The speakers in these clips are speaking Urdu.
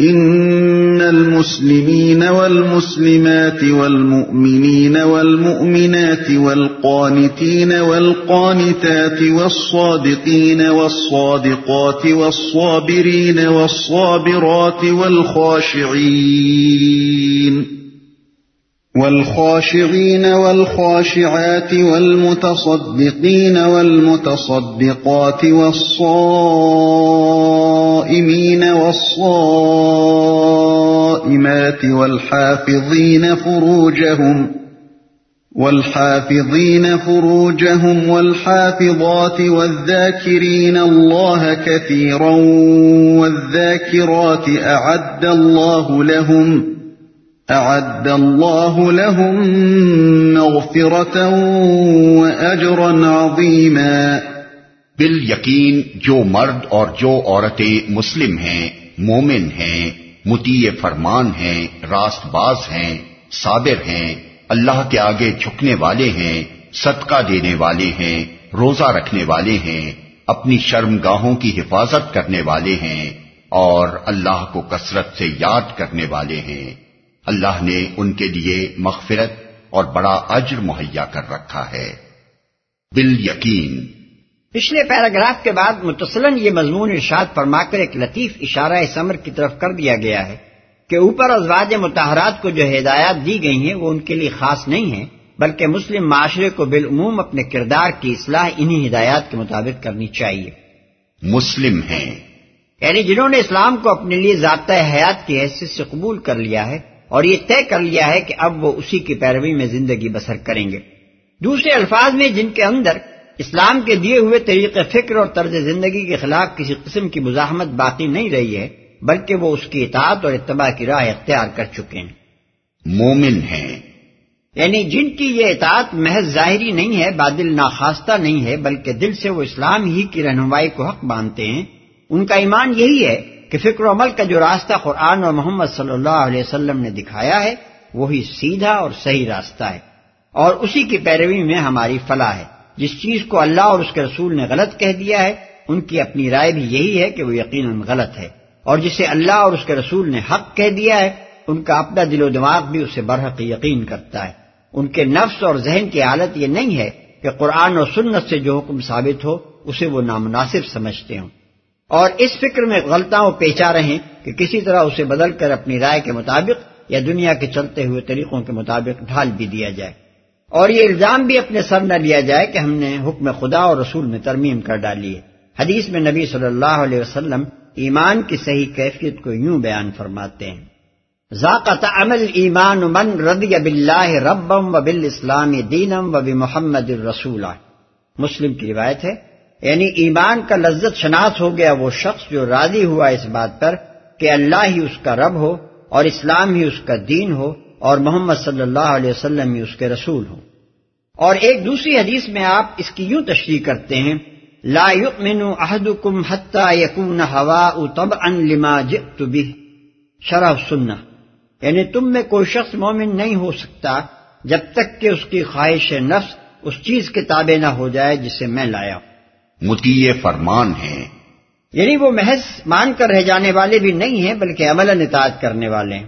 ان المسلمين والمسلمات والمؤمنين والمؤمنات والقانتين والقانتات والصادقين والصادقات والصابرين والصابرات والخاشعين والخاشعين والخاشعات والمتصدقين والمتصدقات والصائمين والصائمات والحافظين فروجهم والحافظين فروجهم والحافظات والذاكرين الله كثيرا والذاكرات أعد الله لهم اعد اللہ لهم مغفرتا واجرا عظیما بال یقین جو مرد اور جو عورتیں مسلم ہیں، مومن ہیں متی فرمان ہیں، راست باز ہیں، صابر ہیں، اللہ کے آگے جھکنے والے ہیں، صدقہ دینے والے ہیں، روزہ رکھنے والے ہیں، اپنی شرم گاہوں کی حفاظت کرنے والے ہیں اور اللہ کو کثرت سے یاد کرنے والے ہیں۔ اللہ نے ان کے لیے مغفرت اور بڑا اجر مہیا کر رکھا ہے۔ بال یقین پچھلے پیراگراف کے بعد متصلن یہ مضمون ارشاد فرما کر ایک لطیف اشارہ سمر کی طرف کر دیا گیا ہے کہ اوپر ازواج متحرات کو جو ہدایات دی گئی ہیں وہ ان کے لیے خاص نہیں ہیں بلکہ مسلم معاشرے کو بالعموم اپنے کردار کی اصلاح انہی ہدایات کے مطابق کرنی چاہیے۔ مسلم ہیں۔ یعنی جنہوں نے اسلام کو اپنے لیے ضابطۂ حیات کی حیثیت سے قبول کر لیا ہے اور یہ طے کر لیا ہے کہ اب وہ اسی کی پیروی میں زندگی بسر کریں گے۔ دوسرے الفاظ میں جن کے اندر اسلام کے دیے ہوئے طریقے فکر اور طرز زندگی کے خلاف کسی قسم کی مزاحمت باقی نہیں رہی ہے بلکہ وہ اس کی اطاعت اور اتباع کی راہ اختیار کر چکے ہیں۔ مومن ہیں۔ یعنی جن کی یہ اطاعت محض ظاہری نہیں ہے بادل ناخواستہ نہیں ہے بلکہ دل سے وہ اسلام ہی کی رہنمائی کو حق مانتے ہیں۔ ان کا ایمان یہی ہے کہ فکر و عمل کا جو راستہ قرآن اور محمد صلی اللہ علیہ وسلم نے دکھایا ہے وہی سیدھا اور صحیح راستہ ہے۔ اور اسی کی پیروی میں ہماری فلاح ہے۔ جس چیز کو اللہ اور اس کے رسول نے غلط کہہ دیا ہے، ان کی اپنی رائے بھی یہی ہے کہ وہ یقیناً غلط ہے۔ اور جسے اللہ اور اس کے رسول نے حق کہہ دیا ہے، ان کا اپنا دل و دماغ بھی اسے برحق یقین کرتا ہے۔ ان کے نفس اور ذہن کی حالت یہ نہیں ہے کہ قرآن اور سنت سے جو حکم ثابت ہو، اسے وہ نامناسب سمجھتے ہوں۔ اور اس فکر میں غلطاں پیچا رہیں کہ کسی طرح اسے بدل کر اپنی رائے کے مطابق یا دنیا کے چلتے ہوئے طریقوں کے مطابق ڈھال بھی دیا جائے۔ اور یہ الزام بھی اپنے سر نہ لیا جائے کہ ہم نے حکم خدا اور رسول میں ترمیم کر ڈالی ہے۔ حدیث میں نبی صلی اللہ علیہ وسلم ایمان کی صحیح کیفیت کو یوں بیان فرماتے ہیں۔ ذاقت عمل ایمان من رضی باللہ ربم و بال اسلام دینم و محمد الرسول۔ مسلم کی روایت ہے یعنی ایمان کا لذت شناس ہو گیا وہ شخص جو راضی ہوا اس بات پر کہ اللہ ہی اس کا رب ہو اور اسلام ہی اس کا دین ہو اور محمد صلی اللہ علیہ وسلم ہی اس کے رسول ہو اور ایک دوسری حدیث میں آپ اس کی یوں تشریح کرتے ہیں لا يؤمن احدكم حتى يكون هواء طبعا لما جئت به۔ شرح سننا یعنی تم میں کوئی شخص مومن نہیں ہو سکتا جب تک کہ اس کی خواہش نفس اس چیز کے تابع نہ ہو جائے جسے میں لایا ہوں۔ متی فرمان ہیں یعنی وہ محض مان کر رہ جانے والے بھی نہیں ہیں بلکہ عمل اطاعت کرنے والے ہیں۔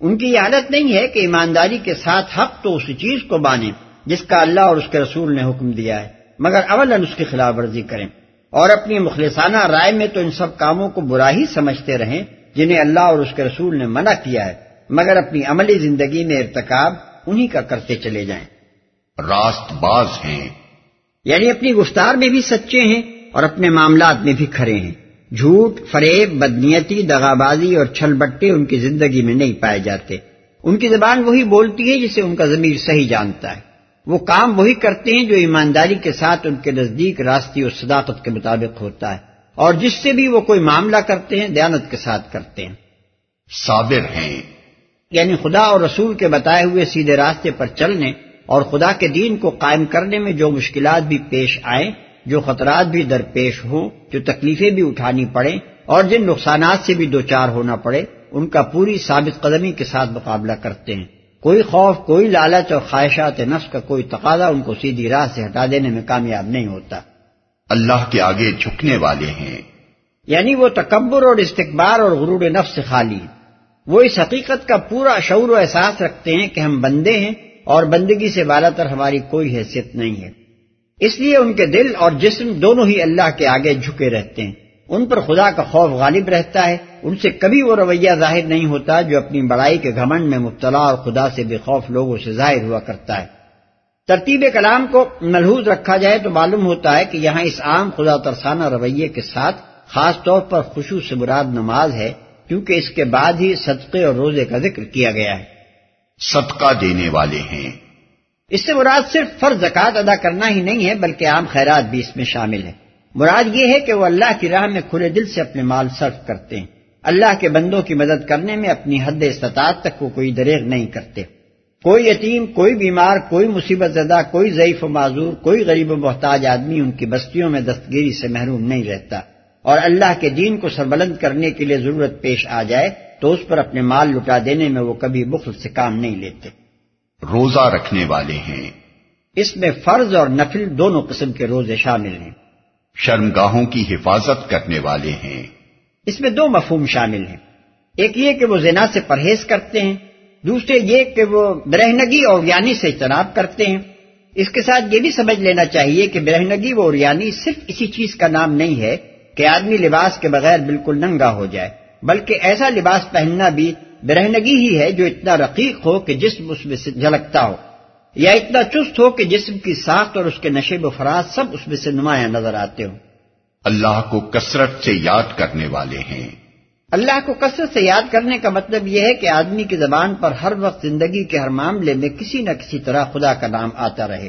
ان کی یہ عادت نہیں ہے کہ ایمانداری کے ساتھ حق تو اسی چیز کو بانے جس کا اللہ اور اس کے رسول نے حکم دیا ہے مگر اول اس کی خلاف ورزی کریں۔ اور اپنی مخلصانہ رائے میں تو ان سب کاموں کو برا ہی سمجھتے رہیں جنہیں اللہ اور اس کے رسول نے منع کیا ہے مگر اپنی عملی زندگی میں ارتکاب انہی کا کرتے چلے جائیں۔ راست باز ہیں۔ یعنی اپنی گفتار میں بھی سچے ہیں اور اپنے معاملات میں بھی کھڑے ہیں۔ جھوٹ فریب بدنیتی دغابازی اور چھل بٹے ان کی زندگی میں نہیں پائے جاتے۔ ان کی زبان وہی بولتی ہے جسے ان کا ضمیر صحیح جانتا ہے۔ وہ کام وہی کرتے ہیں جو ایمانداری کے ساتھ ان کے نزدیک راستی اور صداقت کے مطابق ہوتا ہے۔ اور جس سے بھی وہ کوئی معاملہ کرتے ہیں دیانت کے ساتھ کرتے ہیں۔ صابر ہیں۔ یعنی خدا اور رسول کے بتائے ہوئے سیدھے راستے پر چلنے اور خدا کے دین کو قائم کرنے میں جو مشکلات بھی پیش آئیں جو خطرات بھی درپیش ہوں جو تکلیفیں بھی اٹھانی پڑیں اور جن نقصانات سے بھی دوچار ہونا پڑے ان کا پوری ثابت قدمی کے ساتھ مقابلہ کرتے ہیں۔ کوئی خوف کوئی لالچ اور خواہشات نفس کا کوئی تقاضا ان کو سیدھی راہ سے ہٹا دینے میں کامیاب نہیں ہوتا۔ اللہ کے آگے جھکنے والے ہیں۔ یعنی وہ تکبر اور استقبار اور غرور نفس سے خالی وہ اس حقیقت کا پورا شعور و احساس رکھتے ہیں کہ ہم بندے ہیں اور بندگی سے بالا تر ہماری کوئی حیثیت نہیں ہے۔ اس لیے ان کے دل اور جسم دونوں ہی اللہ کے آگے جھکے رہتے ہیں۔ ان پر خدا کا خوف غالب رہتا ہے۔ ان سے کبھی وہ رویہ ظاہر نہیں ہوتا جو اپنی بڑائی کے گھمنڈ میں مبتلا اور خدا سے بے خوف لوگوں سے ظاہر ہوا کرتا ہے۔ ترتیب کلام کو ملحوظ رکھا جائے تو معلوم ہوتا ہے کہ یہاں اس عام خدا ترسانہ رویے کے ساتھ خاص طور پر خوشو سے مراد نماز ہے، کیونکہ اس کے بعد ہی صدقے اور روزے کا ذکر کیا گیا ہے۔ صدقہ دینے والے ہیں۔ اس سے مراد صرف فرض زکات ادا کرنا ہی نہیں ہے، بلکہ عام خیرات بھی اس میں شامل ہے مراد یہ ہے کہ وہ اللہ کی راہ میں کھلے دل سے اپنے مال صرف کرتے ہیں۔ اللہ کے بندوں کی مدد کرنے میں اپنی حد استطاعت تک وہ کوئی دریغ نہیں کرتے۔ کوئی یتیم، کوئی بیمار، کوئی مصیبت زدہ، کوئی ضعیف و معذور، کوئی غریب و محتاج آدمی ان کی بستیوں میں دستگیری سے محروم نہیں رہتا۔ اور اللہ کے دین کو سربلند کرنے کے لیے ضرورت پیش آ جائے تو اس پر اپنے مال لٹا دینے میں وہ کبھی بخل سے کام نہیں لیتے۔ روزہ رکھنے والے ہیں۔ اس میں فرض اور نفل دونوں قسم کے روزے شامل ہیں۔ شرمگاہوں کی حفاظت کرنے والے ہیں۔ اس میں دو مفہوم شامل ہیں۔ ایک یہ کہ وہ زنا سے پرہیز کرتے ہیں دوسرے یہ کہ وہ برہنگی اور یعنی سے اجتناب کرتے ہیں۔ اس کے ساتھ یہ بھی سمجھ لینا چاہیے کہ برہنگی و اوریانی صرف اسی چیز کا نام نہیں ہے کہ آدمی لباس کے بغیر بالکل ننگا ہو جائے بلکہ ایسا لباس پہننا بھی برہنگی ہی ہے جو اتنا رقیق ہو کہ جسم اس میں سے جھلکتا ہو یا اتنا چست ہو کہ جسم کی ساخت اور اس کے نشیب و فراز سب اس میں سے نمایاں نظر آتے ہوں۔ اللہ کو کثرت سے یاد کرنے والے ہیں۔ اللہ کو کثرت سے یاد کرنے کا مطلب یہ ہے کہ آدمی کی زبان پر ہر وقت زندگی کے ہر معاملے میں کسی نہ کسی طرح خدا کا نام آتا رہے۔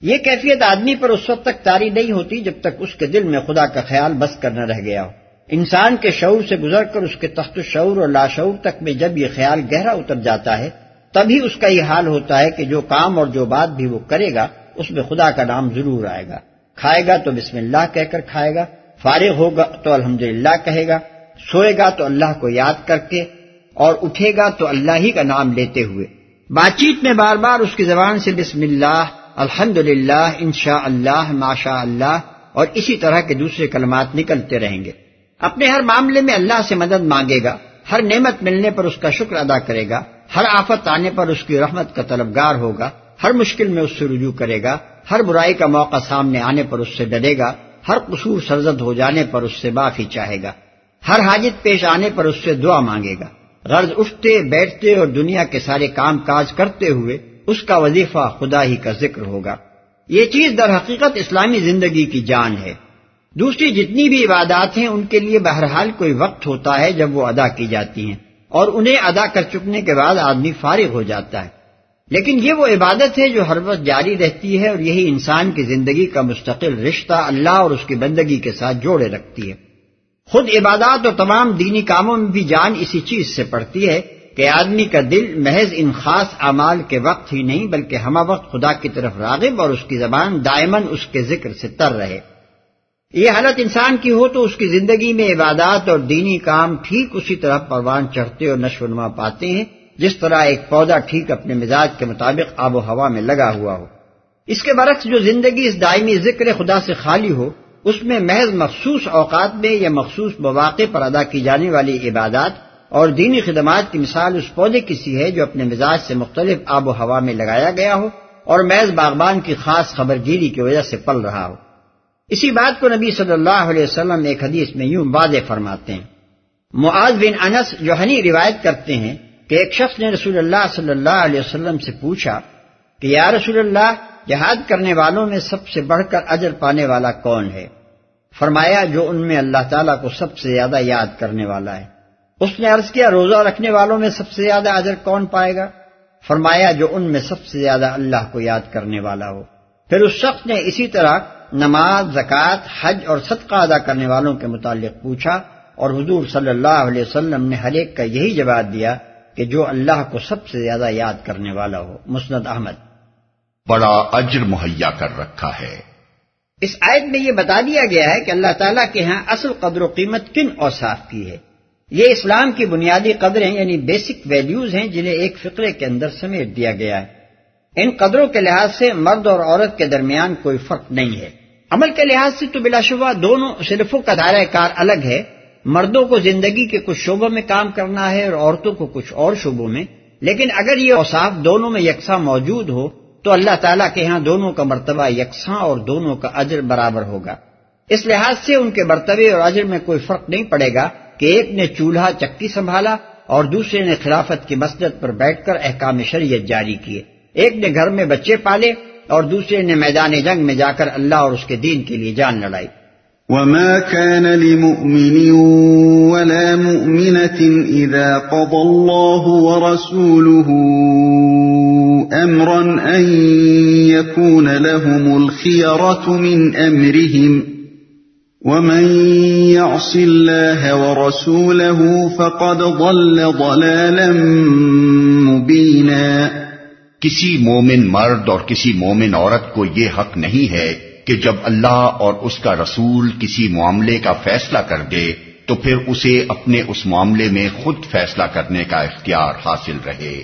یہ کیفیت آدمی پر اس وقت تک تاری نہیں ہوتی جب تک اس کے دل میں خدا کا خیال بس کر نہ رہ گیا ہو۔ انسان کے شعور سے گزر کر اس کے تخت شعور اور لاشعور تک میں جب یہ خیال گہرا اتر جاتا ہے، تبھی اس کا یہ حال ہوتا ہے کہ جو کام اور جو بات بھی وہ کرے گا، اس میں خدا کا نام ضرور آئے گا۔ کھائے گا تو بسم اللہ کہہ کر کھائے گا، فارغ ہوگا تو الحمد کہے گا، سوئے گا تو اللہ کو یاد کر کے، اور اٹھے گا تو اللہ ہی کا نام لیتے ہوئے۔ بات چیت میں بار بار اس کی زبان سے بسم اللہ الحمد للہ انشاء اللہ ماشاء اللہ اور اسی طرح کے دوسرے کلمات نکلتے رہیں گے۔ اپنے ہر معاملے میں اللہ سے مدد مانگے گا، ہر نعمت ملنے پر اس کا شکر ادا کرے گا، ہر آفت آنے پر اس کی رحمت کا طلبگار ہوگا، ہر مشکل میں اس سے رجوع کرے گا، ہر برائی کا موقع سامنے آنے پر اس سے ڈرے گا، ہر قصور سرزد ہو جانے پر اس سے معافی چاہے گا، ہر حاجت پیش آنے پر اس سے دعا مانگے گا۔ غرض اٹھتے، بیٹھتے اور دنیا کے سارے کام کاج کرتے ہوئے اس کا وظیفہ خدا ہی کا ذکر ہوگا۔ یہ چیز در حقیقت اسلامی زندگی کی جان ہے۔ دوسری جتنی بھی عبادات ہیں، ان کے لیے بہرحال کوئی وقت ہوتا ہے جب وہ ادا کی جاتی ہیں۔ اور انہیں ادا کر چکنے کے بعد آدمی فارغ ہو جاتا ہے۔ لیکن یہ وہ عبادت ہے جو ہر وقت جاری رہتی ہے اور یہی انسان کی زندگی کا مستقل رشتہ اللہ اور اس کی بندگی کے ساتھ جوڑے رکھتی ہے۔ خود عبادات اور تمام دینی کاموں میں بھی جان اسی چیز سے پڑتی ہے کہ آدمی کا دل محض ان خاص اعمال کے وقت ہی نہیں، بلکہ ہمہ وقت خدا کی طرف راغب اور اس کی زبان دائمن اس کے ذکر سے تر رہے۔ یہ حالت انسان کی ہو تو اس کی زندگی میں عبادات اور دینی کام ٹھیک اسی طرح پروان چڑھتے اور نشو نما پاتے ہیں، جس طرح ایک پودا ٹھیک اپنے مزاج کے مطابق آب و ہوا میں لگا ہوا ہو۔ اس کے برعکس جو زندگی اس دائمی ذکر خدا سے خالی ہو، اس میں محض مخصوص اوقات میں یا مخصوص مواقع پر ادا کی جانے والی عبادات اور دینی خدمات کی مثال اس پودے کی سی ہے جو اپنے مزاج سے مختلف آب و ہوا میں لگایا گیا ہو اور محض باغبان کی خاص خبرگیری کی وجہ سے پل رہا ہو۔ اسی بات کو نبی صلی اللہ علیہ وسلم ایک حدیث میں یوں واضح فرماتے ہیں۔ معاذ بن انس جوہنی روایت کرتے ہیں کہ ایک شخص نے رسول اللہ صلی اللہ علیہ وسلم سے پوچھا کہ یا رسول اللہ، جہاد کرنے والوں میں سب سے بڑھ کر اجر پانے والا کون ہے؟ فرمایا، جو ان میں اللہ تعالیٰ کو سب سے زیادہ یاد کرنے والا ہے۔ اس نے عرض کیا، روزہ رکھنے والوں میں سب سے زیادہ اجر کون پائے گا؟ فرمایا، جو ان میں سب سے زیادہ اللہ کو یاد کرنے والا ہو۔ پھر اس شخص نے اسی طرح نماز زکوٰۃ حج اور صدقہ ادا کرنے والوں کے متعلق پوچھا اور حضور صلی اللہ علیہ وسلم نے ہر ایک کا یہی جواب دیا کہ جو اللہ کو سب سے زیادہ یاد کرنے والا ہو مسند احمد۔ بڑا اجر مہیا کر رکھا ہے۔ اس آیت میں یہ بتا دیا گیا ہے کہ اللہ تعالیٰ کے ہاں اصل قدر و قیمت کن اوصاف کی ہے۔ یہ اسلام کی بنیادی قدریں یعنی بیسک ویلیوز ہیں جنہیں ایک فقرے کے اندر سمیٹ دیا گیا ہے۔ ان قدروں کے لحاظ سے مرد اور عورت کے درمیان کوئی فرق نہیں ہے۔ عمل کے لحاظ سے تو بلا شبہ دونوں صرفوں کا دائرہ کار الگ ہے۔ مردوں کو زندگی کے کچھ شعبوں میں کام کرنا ہے اور عورتوں کو کچھ اور شعبوں میں۔ لیکن اگر یہ اوصاف دونوں میں یکساں موجود ہو، تو اللہ تعالیٰ کے ہاں دونوں کا مرتبہ یکساں اور دونوں کا اجر برابر ہوگا۔ اس لحاظ سے ان کے مرتبے اور اجر میں کوئی فرق نہیں پڑے گا کہ ایک نے چولہا چکی سنبھالا اور دوسرے نے خلافت کی مسجد پر بیٹھ کر احکام شریعت جاری کیے۔ ایک نے گھر میں بچے پالے اور دوسرے نے میدان جنگ میں جا کر اللہ اور اس کے دین کے لیے جان لڑائی۔ وما كان لمؤمن ولا مؤمنة إذا قضى الله ورسوله أمرا أن يكون لهم الخيرة من أمرهم ومن يعص الله ورسوله فقد ضل ضلالا مبينا کسی مومن مرد اور کسی مومن عورت کو یہ حق نہیں ہے کہ جب اللہ اور اس کا رسول کسی معاملے کا فیصلہ کر دے، تو پھر اسے اپنے اس معاملے میں خود فیصلہ کرنے کا اختیار حاصل رہے۔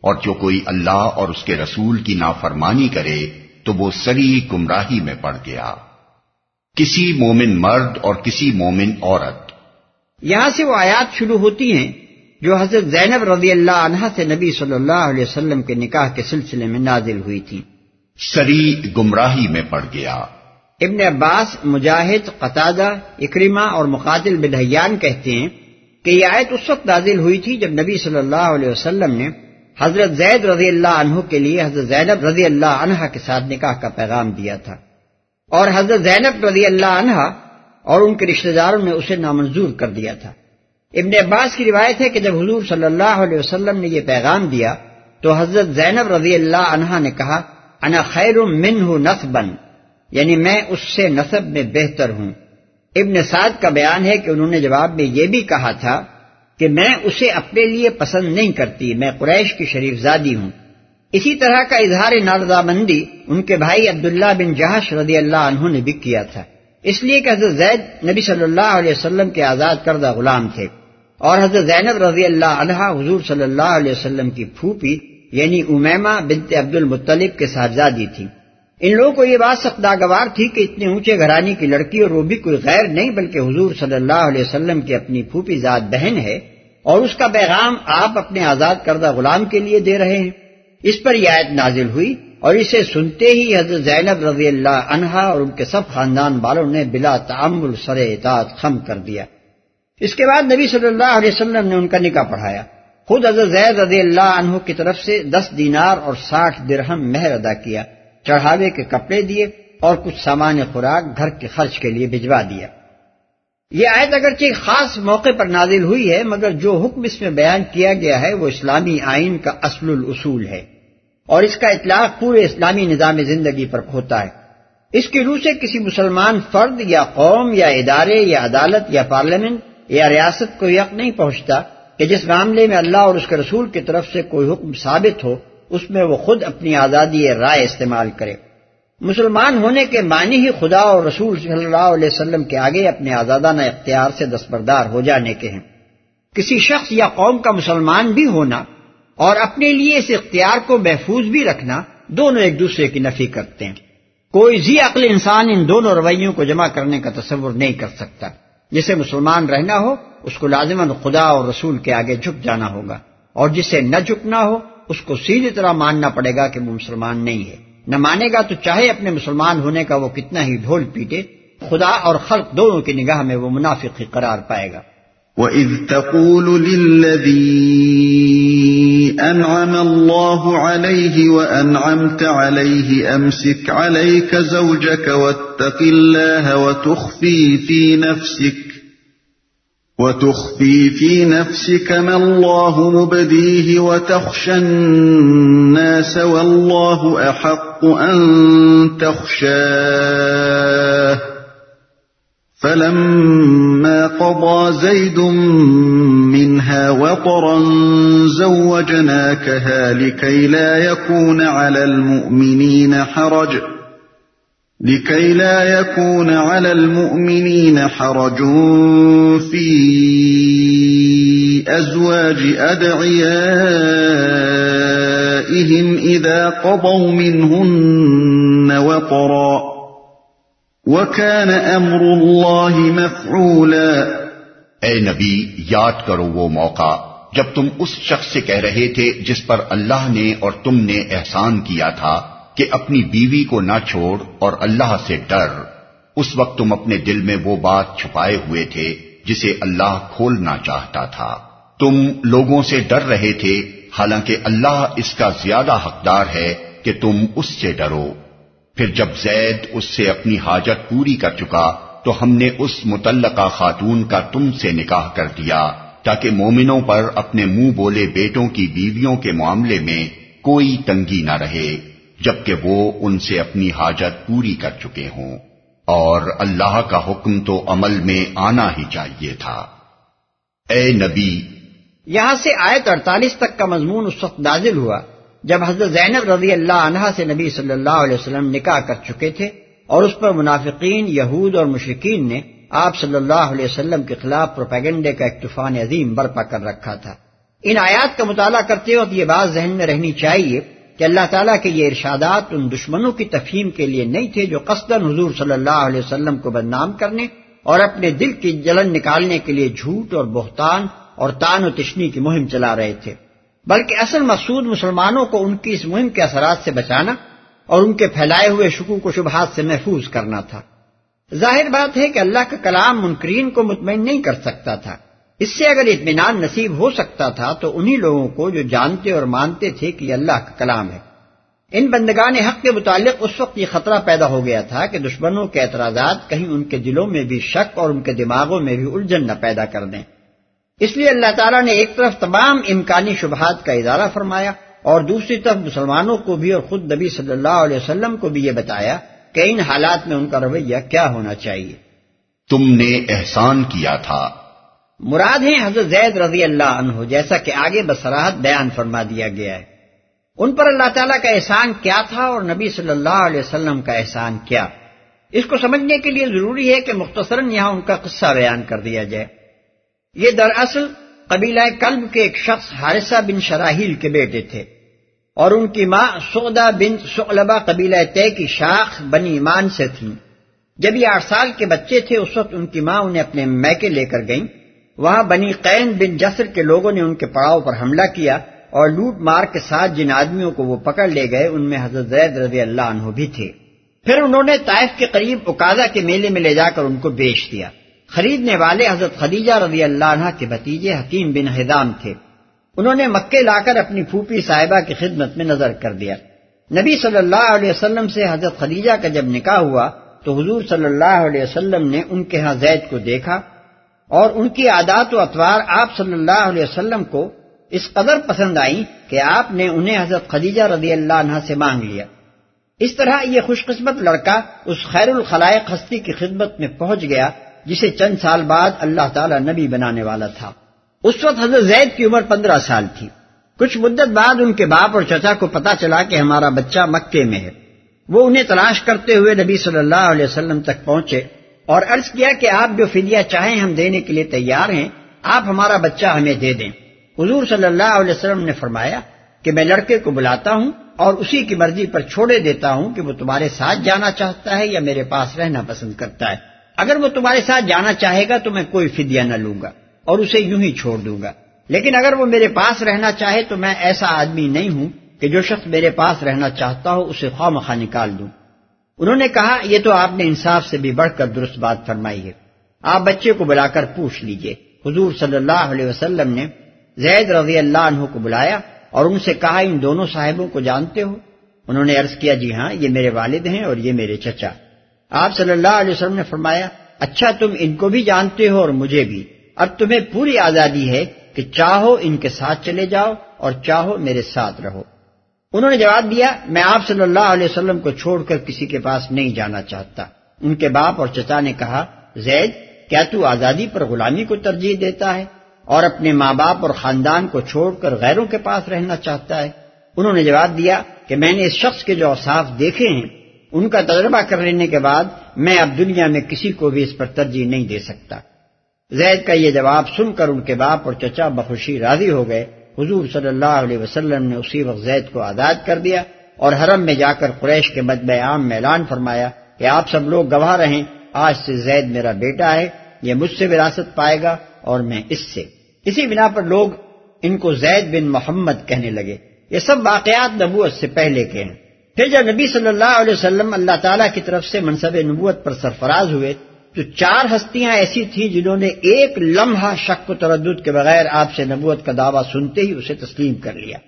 اور جو کوئی اللہ اور اس کے رسول کی نافرمانی کرے، تو وہ سری گمراہی میں پڑ گیا۔ کسی مومن مرد اور کسی مومن عورت۔ یہاں سے وہ آیات شروع ہوتی ہیں۔ جو حضرت زینب رضی اللہ عنہ سے نبی صلی اللہ علیہ وسلم کے نکاح کے سلسلے میں نازل ہوئی تھی۔ سری گمراہی میں پڑ گیا۔ ابن عباس مجاہد قطادہ اکریمہ اور مقاتل بدہیان کہتے ہیں کہ یہ آیت اس وقت نازل ہوئی تھی جب نبی صلی اللہ علیہ وسلم نے حضرت زید رضی اللہ عنہ کے لیے حضرت زینب رضی اللہ عنہ کے ساتھ نکاح کا پیغام دیا تھا۔ اور حضرت زینب رضی اللہ عنہ اور ان کے رشتہ داروں نے اسے نامنظور کر دیا تھا۔ ابن عباس کی روایت ہے کہ جب حضور صلی اللہ علیہ وسلم نے یہ پیغام دیا تو حضرت زینب رضی اللہ عنہا نے کہا، انا خیر من ہوں بن یعنی میں اس سے نصب میں بہتر ہوں۔ ابن سعد کا بیان ہے کہ انہوں نے جواب میں یہ بھی کہا تھا کہ میں اسے اپنے لیے پسند نہیں کرتی، میں قریش کی شریف زادی ہوں۔ اسی طرح کا اظہار نارضامندی ان کے بھائی عبداللہ بن جہاش رضی اللہ عنہ نے بھی کیا تھا۔ اس لیے کہ حضرت زید نبی صلی اللہ علیہ وسلم کے آزاد کردہ غلام تھے اور حضرت زینب رضی اللہ عنہ حضور صلی اللہ علیہ وسلم کی پھوپھی یعنی امیما بنت عبد المطلب کے ساتھ تھی ان لوگوں کو یہ بات سخت ناگوار تھی کہ اتنے اونچے گھرانی کی لڑکی اور وہ بھی کوئی غیر نہیں بلکہ حضور صلی اللہ علیہ وسلم کی اپنی پھوپھی ذات بہن ہے اور اس کا پیغام آپ اپنے آزاد کردہ غلام کے لیے دے رہے ہیں۔ اس پر یہ آیت نازل ہوئی اور اسے سنتے ہی حضرت زینب رضی اللہ عنہا اور ان کے سب خاندان والوں نے بلا تعمل سر اطاعت خم کر دیا۔ اس کے بعد نبی صلی اللہ علیہ وسلم نے ان کا نکاح پڑھایا۔ خود حضرت زید رضی اللہ عنہ کی طرف سے دس دینار اور ساٹھ درہم مہر ادا کیا، چڑھاوے کے کپڑے دیے اور کچھ سامان خوراک گھر کے خرچ کے لیے بھجوا دیا۔ یہ آیت اگرچہ خاص موقع پر نازل ہوئی ہے، مگر جو حکم اس میں بیان کیا گیا ہے، وہ اسلامی آئین کا اصل الاصول ہے۔ اور اس کا اطلاق پورے اسلامی نظام زندگی پر ہوتا ہے۔ اس کی روح سے کسی مسلمان فرد یا قوم یا ادارے یا عدالت یا پارلیمنٹ یا ریاست کو یق نہیں پہنچتا کہ جس معاملے میں اللہ اور اس کے رسول کی طرف سے کوئی حکم ثابت ہو، اس میں وہ خود اپنی آزادی رائے استعمال کرے۔ مسلمان ہونے کے معنی ہی خدا اور رسول صلی اللہ علیہ وسلم کے آگے اپنے آزادانہ اختیار سے دستبردار ہو جانے کے ہیں۔ کسی شخص یا قوم کا مسلمان بھی ہونا اور اپنے لیے اس اختیار کو محفوظ بھی رکھنا دونوں ایک دوسرے کی نفی کرتے ہیں۔ کوئی زی عقل انسان ان دونوں رویوں کو جمع کرنے کا تصور نہیں کر سکتا۔ جسے مسلمان رہنا ہو، اس کو لازمن خدا اور رسول کے آگے جھک جانا ہوگا۔ اور جسے نہ جھکنا ہو، اس کو سیدھی طرح ماننا پڑے گا کہ وہ مسلمان نہیں ہے۔ نہ مانے گا تو چاہے اپنے مسلمان ہونے کا وہ کتنا ہی ڈھول پیٹے۔ خدا اور خلق دونوں کی نگاہ میں وہ منافق ہی قرار پائے گا۔ وَإِذْ تَقُولُ لِلَّذِي أَنْعَمَ اللَّهُ عَلَيْهِ وَأَنْعَمْتَ عَلَيْهِ أَمْسِكْ عَلَيْكَ زَوْجَكَ وَاتَّقِ اللَّهَ وَتُخْفِي فِي نَفْسِكَ وتخفي في نفسك ما الله مبديه وتخشى الناس والله أحق أن تخشاه فلما قضى زيد منها وطرا زوجناكها لكي لا يكون على المؤمنين حرج، لكي لا يكون على المؤمنين حرج في أزواج أدعيائهم إذا قضوا منهن وطرا. وكان امر الله مفعولا اے نبی، یاد کرو وہ موقع جب تم اس شخص سے کہہ رہے تھے جس پر اللہ نے اور تم نے احسان کیا تھا کہ اپنی بیوی کو نہ چھوڑ اور اللہ سے ڈر۔ اس وقت تم اپنے دل میں وہ بات چھپائے ہوئے تھے جسے اللہ کھولنا چاہتا تھا۔ تم لوگوں سے ڈر رہے تھے، حالانکہ اللہ اس کا زیادہ حقدار ہے کہ تم اس سے ڈرو۔ پھر جب زید اس سے اپنی حاجت پوری کر چکا، تو ہم نے اس متعلقہ خاتون کا تم سے نکاح کر دیا، تاکہ مومنوں پر اپنے منہ بولے بیٹوں کی بیویوں کے معاملے میں کوئی تنگی نہ رہے، جبکہ وہ ان سے اپنی حاجت پوری کر چکے ہوں۔ اور اللہ کا حکم تو عمل میں آنا ہی چاہیے تھا۔ اے نبی! یہاں سے آیت اڑتالیس تک کا مضمون اس وقت نازل ہوا۔ جب حضرت زینب رضی اللہ عنہا سے نبی صلی اللہ علیہ وسلم نکاح کر چکے تھے اور اس پر منافقین، یہود اور مشرقین نے آپ صلی اللہ علیہ وسلم کے خلاف پروپیگنڈے کا ایک طوفان عظیم برپا کر رکھا تھا۔ ان آیات کا مطالعہ کرتے وقت یہ بات ذہن میں رہنی چاہیے کہ اللہ تعالیٰ کے یہ ارشادات ان دشمنوں کی تفہیم کے لیے نہیں تھے جو قصدن حضور صلی اللہ علیہ وسلم کو بدنام کرنے اور اپنے دل کی جلن نکالنے کے لیے جھوٹ اور بہتان اور تان و تشنی کی مہم چلا رہے تھے۔ بلکہ اصل مقصود مسلمانوں کو ان کی اس مہم کے اثرات سے بچانا اور ان کے پھیلائے ہوئے شکوک و شبہات سے محفوظ کرنا تھا۔ ظاہر بات ہے کہ اللہ کا کلام منکرین کو مطمئن نہیں کر سکتا تھا۔ اس سے اگر اطمینان نصیب ہو سکتا تھا تو انہی لوگوں کو جو جانتے اور مانتے تھے کہ یہ اللہ کا کلام ہے۔ ان بندگان حق کے متعلق اس وقت یہ خطرہ پیدا ہو گیا تھا کہ دشمنوں کے اعتراضات کہیں ان کے دلوں میں بھی شک اور ان کے دماغوں میں بھی الجھن نہ پیدا کر دیں۔ اس لیے اللہ تعالیٰ نے ایک طرف تمام امکانی شبہات کا ادارہ فرمایا اور دوسری طرف مسلمانوں کو بھی اور خود نبی صلی اللہ علیہ وسلم کو بھی یہ بتایا کہ ان حالات میں ان کا رویہ کیا ہونا چاہیے۔ تم نے احسان کیا تھا۔ مراد ہیں حضرت زید رضی اللہ عنہ جیسا کہ آگے بسراہت بیان فرما دیا گیا ہے۔ ان پر اللہ تعالیٰ کا احسان کیا تھا اور نبی صلی اللہ علیہ وسلم کا احسان کیا۔ اس کو سمجھنے کے لیے ضروری ہے کہ مختصراً یہاں ان کا قصہ بیان کر دیا جائے۔ یہ دراصل قبیلہ کلب کے ایک شخص حارثہ بن شراہیل کے بیٹے تھے اور ان کی ماں سودا بن سلبا قبیلہ طے کی شاخ بنی ایمان سے تھیں۔ جب یہ آٹھ سال کے بچے تھے، اس وقت ان کی ماں انہیں اپنے میکے لے کر گئیں۔ وہاں بنی قین بن جسر کے لوگوں نے ان کے پڑاؤ پر حملہ کیا اور لوٹ مار کے ساتھ جن آدمیوں کو وہ پکڑ لے گئے، ان میں حضرت زید رضی اللہ عنہ بھی تھے۔ پھر انہوں نے طائف کے قریب اکادا کے میلے میں لے جا کر ان کو بیچ دیا۔ خریدنے والے حضرت خدیجہ رضی اللہ عنہ کے بھتیجے حکیم بن حضام تھے۔ انہوں نے مکے لا کر اپنی پھوپھی صاحبہ کی خدمت میں نظر کر دیا۔ نبی صلی اللہ علیہ وسلم سے حضرت خدیجہ کا جب نکاح ہوا، تو حضور صلی اللہ علیہ وسلم نے ان کے ہاں زید کو دیکھا اور ان کی عادات و اطوار آپ صلی اللہ علیہ وسلم کو اس قدر پسند آئی کہ آپ نے انہیں حضرت خدیجہ رضی اللہ عنہ سے مانگ لیا۔ اس طرح یہ خوش قسمت لڑکا اس خیر الخلائق ہستی کی خدمت میں پہنچ گیا جسے چند سال بعد اللہ تعالی نبی بنانے والا تھا۔ اس وقت حضرت زید کی عمر پندرہ سال تھی۔ کچھ مدت بعد ان کے باپ اور چچا کو پتا چلا کہ ہمارا بچہ مکے میں ہے۔ وہ انہیں تلاش کرتے ہوئے نبی صلی اللہ علیہ وسلم تک پہنچے اور عرض کیا کہ آپ جو فدیہ چاہیں ہم دینے کے لیے تیار ہیں، آپ ہمارا بچہ ہمیں دے دیں۔ حضور صلی اللہ علیہ وسلم نے فرمایا کہ میں لڑکے کو بلاتا ہوں اور اسی کی مرضی پر چھوڑے دیتا ہوں کہ وہ تمہارے ساتھ جانا چاہتا ہے یا میرے پاس رہنا پسند کرتا ہے۔ اگر وہ تمہارے ساتھ جانا چاہے گا تو میں کوئی فدیہ نہ لوں گا اور اسے یوں ہی چھوڑ دوں گا۔ لیکن اگر وہ میرے پاس رہنا چاہے تو میں ایسا آدمی نہیں ہوں کہ جو شخص میرے پاس رہنا چاہتا ہو، اسے خواہ مخواہ نکال دوں۔ انہوں نے کہا، یہ تو آپ نے انصاف سے بھی بڑھ کر درست بات فرمائی ہے۔ آپ بچے کو بلا کر پوچھ لیجیے۔ حضور صلی اللہ علیہ وسلم نے زید رضی اللہ عنہ کو بلایا اور ان سے کہا، ان دونوں صاحبوں کو جانتے ہو؟ انہوں نے عرض کیا جی ہاں یہ میرے والد ہیں اور یہ میرے چچا۔ آپ صلی اللہ علیہ وسلم نے فرمایا اچھا تم ان کو بھی جانتے ہو اور مجھے بھی۔ اب تمہیں پوری آزادی ہے کہ چاہو ان کے ساتھ چلے جاؤ اور چاہو میرے ساتھ رہو۔ انہوں نے جواب دیا، میں آپ صلی اللہ علیہ وسلم کو چھوڑ کر کسی کے پاس نہیں جانا چاہتا۔ ان کے باپ اور چچا نے کہا، زید، کیا تو آزادی پر غلامی کو ترجیح دیتا ہے اور اپنے ماں باپ اور خاندان کو چھوڑ کر غیروں کے پاس رہنا چاہتا ہے؟ انہوں نے جواب دیا کہ میں نے اس شخص کے جو اوصاف دیکھے ہیں ان کا تجربہ کر لینے کے بعد میں اب دنیا میں کسی کو بھی اس پر ترجیح نہیں دے سکتا۔ زید کا یہ جواب سن کر ان کے باپ اور چچا بخوشی راضی ہو گئے۔ حضور صلی اللہ علیہ وسلم نے اسی وقت زید کو آزاد کر دیا اور حرم میں جا کر قریش کے مدب عام میں اعلان فرمایا کہ آپ سب لوگ گواہ رہیں۔ آج سے زید میرا بیٹا ہے، یہ مجھ سے وراثت پائے گا اور میں اس سے۔ اسی بنا پر لوگ ان کو زید بن محمد کہنے لگے۔ یہ سب واقعات نبوت سے پہلے کے ہیں۔ پھر جب نبی صلی اللہ علیہ وسلم اللہ تعالیٰ کی طرف سے منصب نبوت پر سرفراز ہوئے، تو چار ہستیاں ایسی تھیں جنہوں نے ایک لمحہ شک و تردد کے بغیر آپ سے نبوت کا دعویٰ سنتے ہی اسے تسلیم کر لیا۔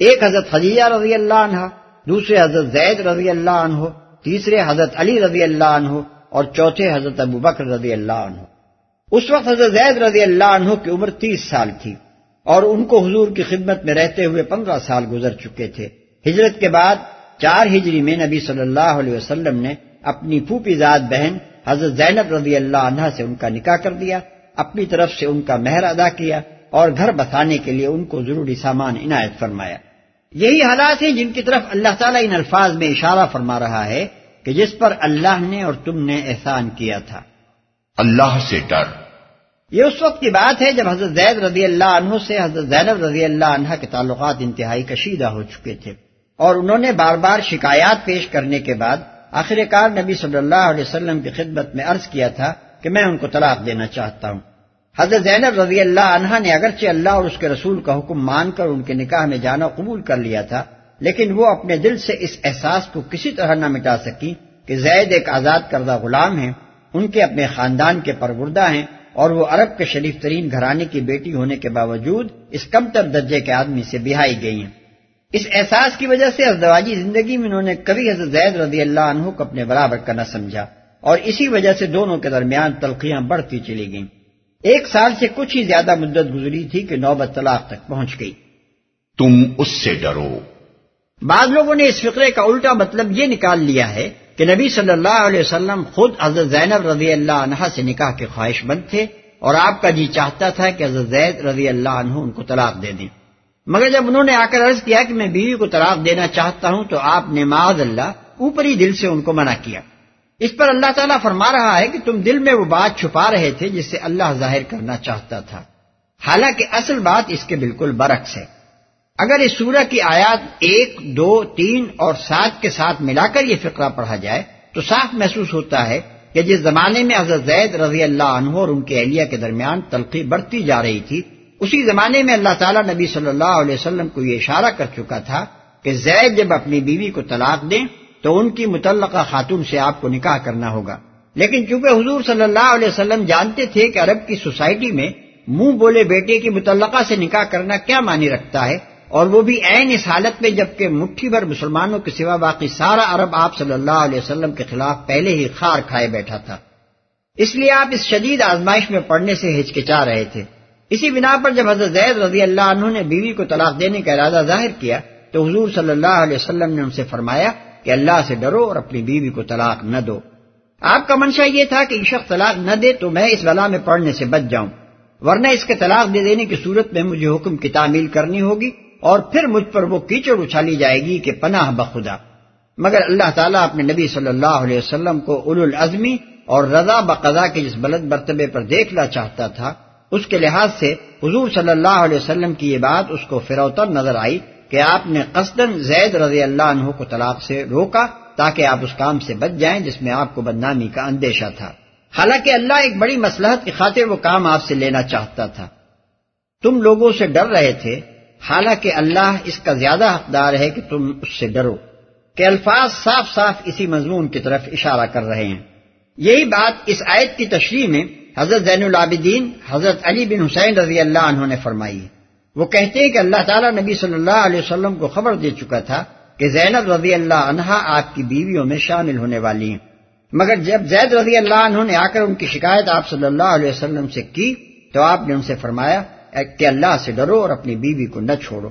ایک حضرت خدیجہ رضی اللہ عنہ، دوسرے حضرت زید رضی اللہ عنہ، تیسرے حضرت علی رضی اللہ عنہ اور چوتھے حضرت ابو بکر رضی اللہ عنہ۔ اس وقت حضرت زید رضی اللہ عنہ کی عمر تیس سال تھی اور ان کو حضور کی خدمت میں رہتے ہوئے پندرہ سال گزر چکے تھے۔ ہجرت کے بعد چار ہجری میں نبی صلی اللہ علیہ وسلم نے اپنی پھوپھی ذات بہن حضرت زینب رضی اللہ عنہ سے ان کا نکاح کر دیا اپنی طرف سے ان کا مہر ادا کیا اور گھر بسانے کے لیے ان کو ضروری سامان عنایت فرمایا۔ یہی حالات ہیں جن کی طرف اللہ تعالیٰ ان الفاظ میں اشارہ فرما رہا ہے کہ جس پر اللہ نے اور تم نے احسان کیا تھا۔ اللہ سے ڈر۔ یہ اس وقت کی بات ہے جب حضرت زید رضی اللہ عنہ سے حضرت زینب رضی اللہ عنہ کے تعلقات انتہائی کشیدہ ہو چکے تھے۔ اور انہوں نے بار بار شکایات پیش کرنے کے بعد آخر کار نبی صلی اللہ علیہ وسلم کی خدمت میں عرض کیا تھا کہ میں ان کو طلاق دینا چاہتا ہوں۔ حضرت زینب رضی اللہ عنہ نے اگرچہ اللہ اور اس کے رسول کا حکم مان کر ان کے نکاح میں جانا قبول کر لیا تھا، لیکن وہ اپنے دل سے اس احساس کو کسی طرح نہ مٹا سکی کہ زید ایک آزاد کردہ غلام ہیں، ان کے اپنے خاندان کے پروردہ ہیں اور وہ عرب کے شریف ترین گھرانے کی بیٹی ہونے کے باوجود اس کم تر درجے کے آدمی سے بہائی گئی ہیں۔ اس احساس کی وجہ سے ازدواجی زندگی میں انہوں نے کبھی حضرت زید رضی اللہ عنہ کو اپنے برابر کا نہ سمجھا اور اسی وجہ سے دونوں کے درمیان تلخیاں بڑھتی چلی گئیں۔ ایک سال سے کچھ ہی زیادہ مدت گزری تھی کہ نوبت طلاق تک پہنچ گئی۔ تم اس سے ڈرو۔ بعض لوگوں نے اس فقرے کا الٹا مطلب یہ نکال لیا ہے کہ نبی صلی اللہ علیہ وسلم خود حضرت زینب رضی اللہ عنہ سے نکاح کے خواہش مند تھے اور آپ کا جی چاہتا تھا کہ حضرت زید رضی اللہ عنہ ان کو طلاق دے دیں۔ مگر جب انہوں نے آ کر عرض کیا کہ میں بیوی کو طلاق دینا چاہتا ہوں تو آپ نے معاذ اللہ اوپری دل سے ان کو منع کیا۔ اس پر اللہ تعالیٰ فرما رہا ہے کہ تم دل میں وہ بات چھپا رہے تھے جس سے اللہ ظاہر کرنا چاہتا تھا۔ حالانکہ اصل بات اس کے بالکل برعکس ہے۔ اگر اس سورہ کی آیات ایک، دو، تین اور سات کے ساتھ ملا کر یہ فقرہ پڑھا جائے تو صاف محسوس ہوتا ہے کہ جس زمانے میں حضرت زید رضی اللہ عنہ اور ان کے اہلیہ کے درمیان تلقی بڑھتی جا رہی تھی اسی زمانے میں اللہ تعالیٰ نبی صلی اللہ علیہ وسلم کو یہ اشارہ کر چکا تھا کہ زید جب اپنی بیوی کو طلاق دیں تو ان کی متعلقہ خاتون سے آپ کو نکاح کرنا ہوگا۔ لیکن چونکہ حضور صلی اللہ علیہ وسلم جانتے تھے کہ عرب کی سوسائٹی میں منہ بولے بیٹے کی متعلقہ سے نکاح کرنا کیا معنی رکھتا ہے، اور وہ بھی عین اس حالت میں جبکہ مٹھی بھر مسلمانوں کے سوا باقی سارا عرب آپ صلی اللہ علیہ وسلم کے خلاف پہلے ہی خار کھائے بیٹھا تھا۔ اس لیے آپ اس شدید آزمائش میں پڑنے سے ہچکچا رہے تھے۔ اسی بنا پر جب حضرت زید رضی اللہ عنہ نے بیوی کو طلاق دینے کا ارادہ ظاہر کیا، تو حضور صلی اللہ علیہ وسلم نے ان سے فرمایا کہ اللہ سے ڈرو اور اپنی بیوی کو طلاق نہ دو۔ آپ کا منشا یہ تھا کہ شخص طلاق نہ دے تو میں اس بلا میں پڑھنے سے بچ جاؤں۔ ورنہ اس کے طلاق دے دینے کی صورت میں مجھے حکم کی تعمیل کرنی ہوگی اور پھر مجھ پر وہ کیچڑ اچھالی جائے گی کہ پناہ بخدا۔ مگر اللہ تعالیٰ اپنے نبی صلی اللہ علیہ وسلم کو اول العزمی اور رضا بقضا کے جس بلد مرتبے پر دیکھنا چاہتا تھا اس کے لحاظ سے حضور صلی اللہ علیہ وسلم کی یہ بات اس کو فروتر نظر آئی کہ آپ نے قصدن زید رضی اللہ عنہ کو طلاق سے روکا تاکہ آپ اس کام سے بچ جائیں جس میں آپ کو بدنامی کا اندیشہ تھا۔ حالانکہ اللہ ایک بڑی مسلحت کی خاطر وہ کام آپ سے لینا چاہتا تھا۔ تم لوگوں سے ڈر رہے تھے، حالانکہ اللہ اس کا زیادہ حقدار ہے کہ تم اس سے ڈرو۔ کہ الفاظ صاف صاف اسی مضمون کی طرف اشارہ کر رہے ہیں۔ یہی بات اس آیت کی تشریح میں حضرت زین العابدین حضرت علی بن حسین رضی اللہ عنہ نے فرمائی، وہ کہتے ہیں کہ اللہ تعالیٰ نبی صلی اللہ علیہ وسلم کو خبر دے چکا تھا کہ زینب رضی اللہ عنہا آپ کی بیویوں میں شامل ہونے والی ہیں۔ مگر جب زید رضی اللہ عنہ نے آ کر ان کی شکایت آپ صلی اللہ علیہ وسلم سے کی، تو آپ نے ان سے فرمایا کہ اللہ سے ڈرو اور اپنی بیوی کو نہ چھوڑو۔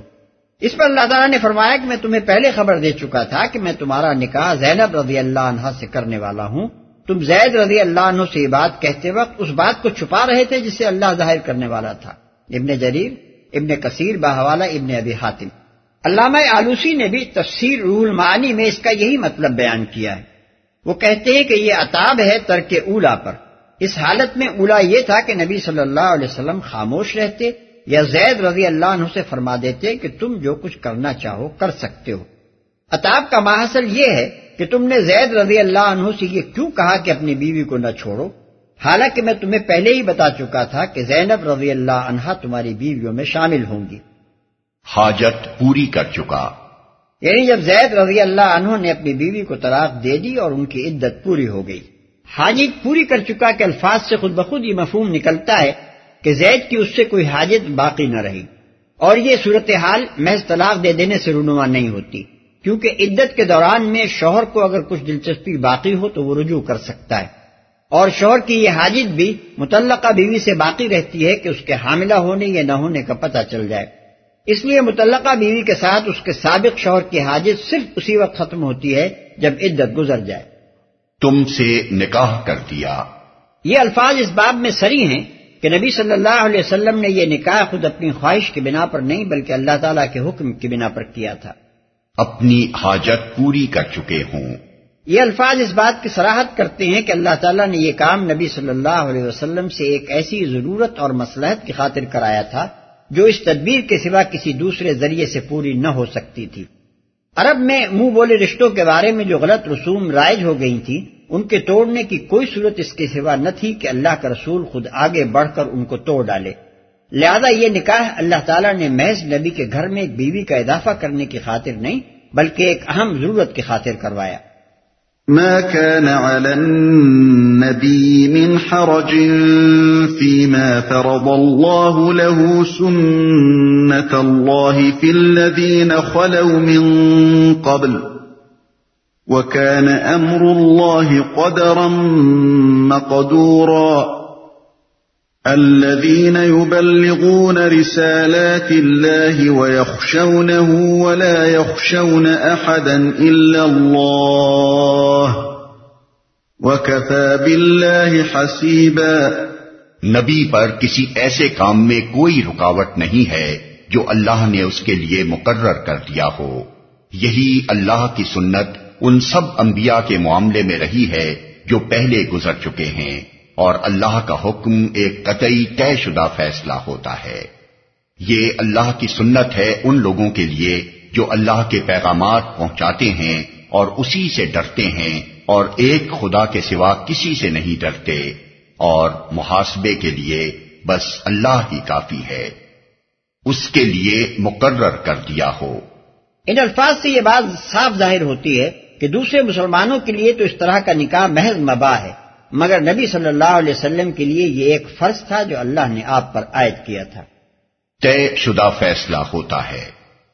اس پر اللہ تعالیٰ نے فرمایا کہ میں تمہیں پہلے خبر دے چکا تھا کہ میں تمہارا نکاح زینب رضی اللہ عنہ سے کرنے والا ہوں۔ تم زید رضی اللہ عنہ سے یہ بات کہتے وقت اس بات کو چھپا رہے تھے جسے اللہ ظاہر کرنے والا تھا۔ ابن جریر، ابن کثیر باہوالا ابن ابی حاتم۔ علامہ آلوسی نے بھی تفسیر روح المعانی میں اس کا یہی مطلب بیان کیا ہے۔ وہ کہتے ہیں کہ یہ عطاب ہے ترک اولا پر۔ اس حالت میں اولا یہ تھا کہ نبی صلی اللہ علیہ وسلم خاموش رہتے یا زید رضی اللہ عنہ سے فرما دیتے کہ تم جو کچھ کرنا چاہو کر سکتے ہو۔ اتاب کا ماحصل یہ ہے کہ تم نے زید رضی اللہ عنہ سے یہ کیوں کہا کہ اپنی بیوی کو نہ چھوڑو؟ حالانکہ میں تمہیں پہلے ہی بتا چکا تھا کہ زینب رضی اللہ عنہا تمہاری بیویوں میں شامل ہوں گی حاجت پوری کر چکا۔ یعنی جب زید رضی اللہ عنہ نے اپنی بیوی کو طلاق دے دی اور ان کی عدت پوری ہو گئی۔ حاجت پوری کر چکا کہ الفاظ سے خود بخود یہ مفہوم نکلتا ہے کہ زید کی اس سے کوئی حاجت باقی نہ رہی۔ اور یہ صورتحال محض طلاق دے دینے سے رونما نہیں ہوتی۔ کیونکہ عدت کے دوران میں شوہر کو اگر کچھ دلچسپی باقی ہو تو وہ رجوع کر سکتا ہے۔ اور شوہر کی یہ حاجت بھی متعلقہ بیوی سے باقی رہتی ہے کہ اس کے حاملہ ہونے یا نہ ہونے کا پتہ چل جائے۔ اس لیے متعلقہ بیوی کے ساتھ اس کے سابق شوہر کی حاجت صرف اسی وقت ختم ہوتی ہے جب عدت گزر جائے۔ تم سے نکاح کر دیا۔ یہ الفاظ اس باب میں سری ہیں کہ نبی صلی اللہ علیہ وسلم نے یہ نکاح خود اپنی خواہش کی بنا پر نہیں بلکہ اللہ تعالیٰ کے حکم کی بنا پر کیا تھا۔ اپنی حاجت پوری کر چکے ہوں۔ یہ الفاظ اس بات کی سراہد کرتے ہیں کہ اللہ تعالیٰ نے یہ کام نبی صلی اللہ علیہ وسلم سے ایک ایسی ضرورت اور مسلحت کی خاطر کرایا تھا جو اس تدبیر کے سوا کسی دوسرے ذریعے سے پوری نہ ہو سکتی تھی۔ عرب میں منہ بولے رشتوں کے بارے میں جو غلط رسوم رائج ہو گئی تھی، ان کے توڑنے کی کوئی صورت اس کے سوا نہ تھی کہ اللہ کا رسول خود آگے بڑھ کر ان کو توڑ ڈالے۔ لہذا یہ نکاح اللہ تعالیٰ نے محض نبی کے گھر میں ایک بیوی کا اضافہ کرنے کی خاطر نہیں، بلکہ ایک اہم ضرورت کی خاطر کروایا۔ ما كان على النبي من حرج فيما فرض الله له سنة الله في الذين خلوا من قبل، وكان أمر الله قدرا مقدورا۔ الذين يبلغون رسالات الله ويخشونه ولا يخشون احدا الا الله وكفى بالله حسيبا نبی پر کسی ایسے کام میں کوئی رکاوٹ نہیں ہے جو اللہ نے اس کے لیے مقرر کر دیا ہو۔ یہی اللہ کی سنت ان سب انبیاء کے معاملے میں رہی ہے جو پہلے گزر چکے ہیں۔ اور اللہ کا حکم ایک قطعی طے شدہ فیصلہ ہوتا ہے۔ یہ اللہ کی سنت ہے ان لوگوں کے لیے جو اللہ کے پیغامات پہنچاتے ہیں اور اسی سے ڈرتے ہیں اور ایک خدا کے سوا کسی سے نہیں ڈرتے۔ اور محاسبے کے لیے بس اللہ ہی کافی ہے۔ اس کے لیے مقرر کر دیا ہو۔ ان الفاظ سے یہ بات صاف ظاہر ہوتی ہے کہ دوسرے مسلمانوں کے لیے تو اس طرح کا نکاح محض مباح ہے۔ مگر نبی صلی اللہ علیہ وسلم کے لیے یہ ایک فرض تھا جو اللہ نے آپ پر عائد کیا تھا۔ طے شدہ فیصلہ ہوتا ہے۔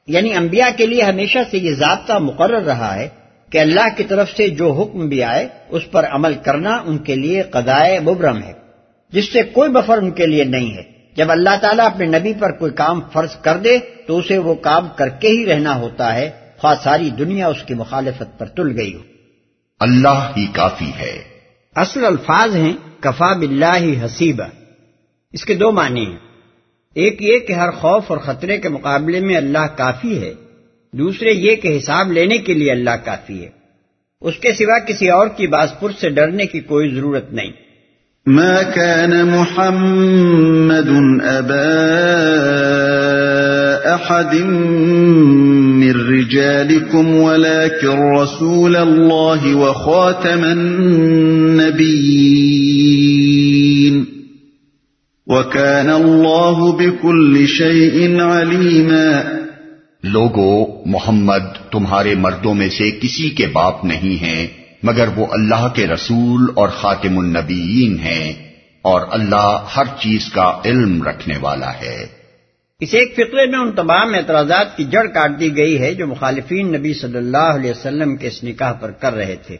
یعنی انبیاء کے لیے ہمیشہ سے یہ ضابطہ مقرر رہا ہے کہ اللہ کی طرف سے جو حکم بھی آئے اس پر عمل کرنا ان کے لیے قدائے مبرم ہے۔ جس سے کوئی بفر ان کے لیے نہیں ہے۔ جب اللہ تعالیٰ اپنے نبی پر کوئی کام فرض کر دے تو اسے وہ کام کر کے ہی رہنا ہوتا ہے خواہ ساری دنیا اس کی مخالفت پر تل گئی ہو۔ اللہ ہی کافی ہے۔ اصل الفاظ ہیں کفا بلّہ حسیبہ اس کے دو معنی ہیں۔ ایک یہ کہ ہر خوف اور خطرے کے مقابلے میں اللہ کافی ہے۔ دوسرے یہ کہ حساب لینے کے لیے اللہ کافی ہے۔ اس کے سوا کسی اور کی بازپور سے ڈرنے کی کوئی ضرورت نہیں۔ ما كان محمد احد من رجالكم ولكن رسول الله وخاتم النبيين وكان الله بكل شيء عليما لوگو، محمد تمہارے مردوں میں سے کسی کے باپ نہیں ہیں، مگر وہ اللہ کے رسول اور خاتم النبیین ہیں، اور اللہ ہر چیز کا علم رکھنے والا ہے۔ اس ایک فقرے میں ان تمام اعتراضات کی جڑ کاٹ دی گئی ہے جو مخالفین نبی صلی اللہ علیہ وسلم کے اس نکاح پر کر رہے تھے۔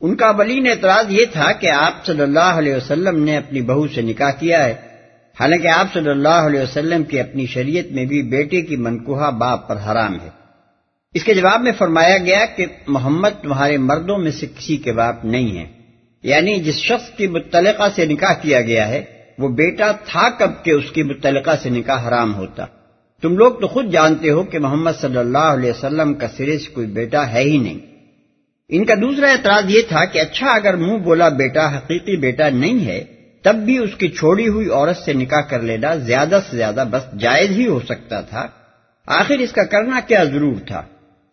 ان کا بلین اعتراض یہ تھا کہ آپ صلی اللہ علیہ وسلم نے اپنی بہو سے نکاح کیا ہے۔ حالانکہ آپ صلی اللہ علیہ وسلم کی اپنی شریعت میں بھی بیٹے کی منقوہ باپ پر حرام ہے۔ اس کے جواب میں فرمایا گیا کہ محمد تمہارے مردوں میں سے کسی کے باپ نہیں ہے۔ یعنی جس شخص کی متعلقہ سے نکاح کیا گیا ہے وہ بیٹا تھا کب کہ اس کی متعلقہ سے نکاح حرام ہوتا؟ تم لوگ تو خود جانتے ہو کہ محمد صلی اللہ علیہ وسلم کا سرے سے کوئی بیٹا ہے ہی نہیں۔ ان کا دوسرا اعتراض یہ تھا کہ اچھا اگر منہ بولا بیٹا حقیقی بیٹا نہیں ہے، تب بھی اس کی چھوڑی ہوئی عورت سے نکاح کر لینا زیادہ سے زیادہ بس جائز ہی ہو سکتا تھا۔ آخر اس کا کرنا کیا ضرور تھا؟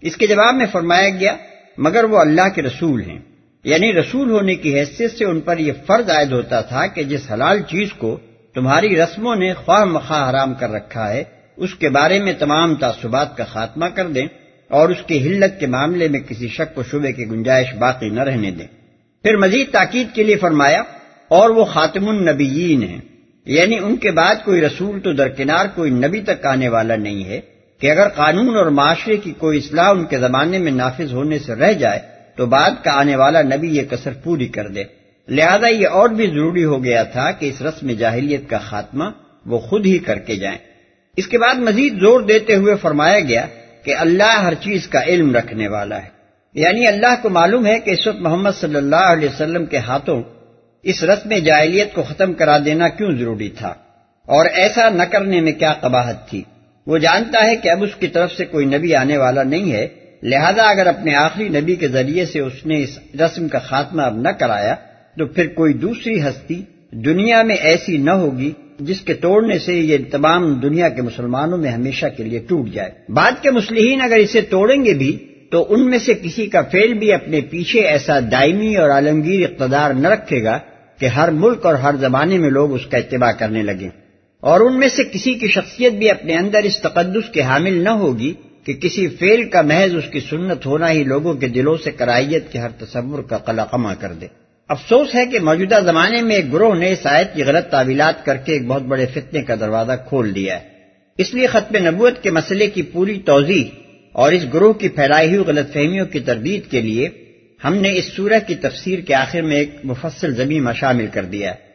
اس کے جواب میں فرمایا گیا، مگر وہ اللہ کے رسول ہیں۔ یعنی رسول ہونے کی حیثیت سے ان پر یہ فرض عائد ہوتا تھا کہ جس حلال چیز کو تمہاری رسموں نے خواہ مخواہ حرام کر رکھا ہے، اس کے بارے میں تمام تعصبات کا خاتمہ کر دیں اور اس کی حلت کے معاملے میں کسی شک و شبے کی گنجائش باقی نہ رہنے دیں۔ پھر مزید تاکید کے لیے فرمایا، اور وہ خاتم النبیین ہیں۔ یعنی ان کے بعد کوئی رسول تو درکنار کوئی نبی تک آنے والا نہیں ہے کہ اگر قانون اور معاشرے کی کوئی اصلاح ان کے زمانے میں نافذ ہونے سے رہ جائے تو بعد کا آنے والا نبی یہ کثر پوری کر دے۔ لہذا یہ اور بھی ضروری ہو گیا تھا کہ اس رسم جاہلیت کا خاتمہ وہ خود ہی کر کے جائیں۔ اس کے بعد مزید زور دیتے ہوئے فرمایا گیا کہ اللہ ہر چیز کا علم رکھنے والا ہے۔ یعنی اللہ کو معلوم ہے کہ اس وقت محمد صلی اللہ علیہ وسلم کے ہاتھوں اس رسم جاہلیت کو ختم کرا دینا کیوں ضروری تھا؟ اور ایسا نہ کرنے میں کیا قباحت تھی؟ وہ جانتا ہے کہ اب اس کی طرف سے کوئی نبی آنے والا نہیں ہے۔ لہذا اگر اپنے آخری نبی کے ذریعے سے اس نے اس رسم کا خاتمہ اب نہ کرایا، تو پھر کوئی دوسری ہستی دنیا میں ایسی نہ ہوگی جس کے توڑنے سے یہ تمام دنیا کے مسلمانوں میں ہمیشہ کے لیے ٹوٹ جائے۔ بعد کے مسلمین اگر اسے توڑیں گے بھی، تو ان میں سے کسی کا فیل بھی اپنے پیچھے ایسا دائمی اور عالمگیر اقتدار نہ رکھے گا کہ ہر ملک اور ہر زمانے میں لوگ اس کا اتباع کرنے لگیں۔ اور ان میں سے کسی کی شخصیت بھی اپنے اندر اس تقدس کے حامل نہ ہوگی کہ کسی فیل کا محض اس کی سنت ہونا ہی لوگوں کے دلوں سے کرائیت کے ہر تصور کا قلقمہ کر دے۔ افسوس ہے کہ موجودہ زمانے میں ایک گروہ نے آیت کی غلط تعویلات کر کے ایک بہت بڑے فتنے کا دروازہ کھول دیا ہے۔ اس لیے ختم نبوت کے مسئلے کی پوری توضیح اور اس گروہ کی پھیلائی ہوئی غلط فہمیوں کی تردید کے لیے ہم نے اس سورہ کی تفسیر کے آخر میں ایک مفصل زمین شامل کر دیا ہے۔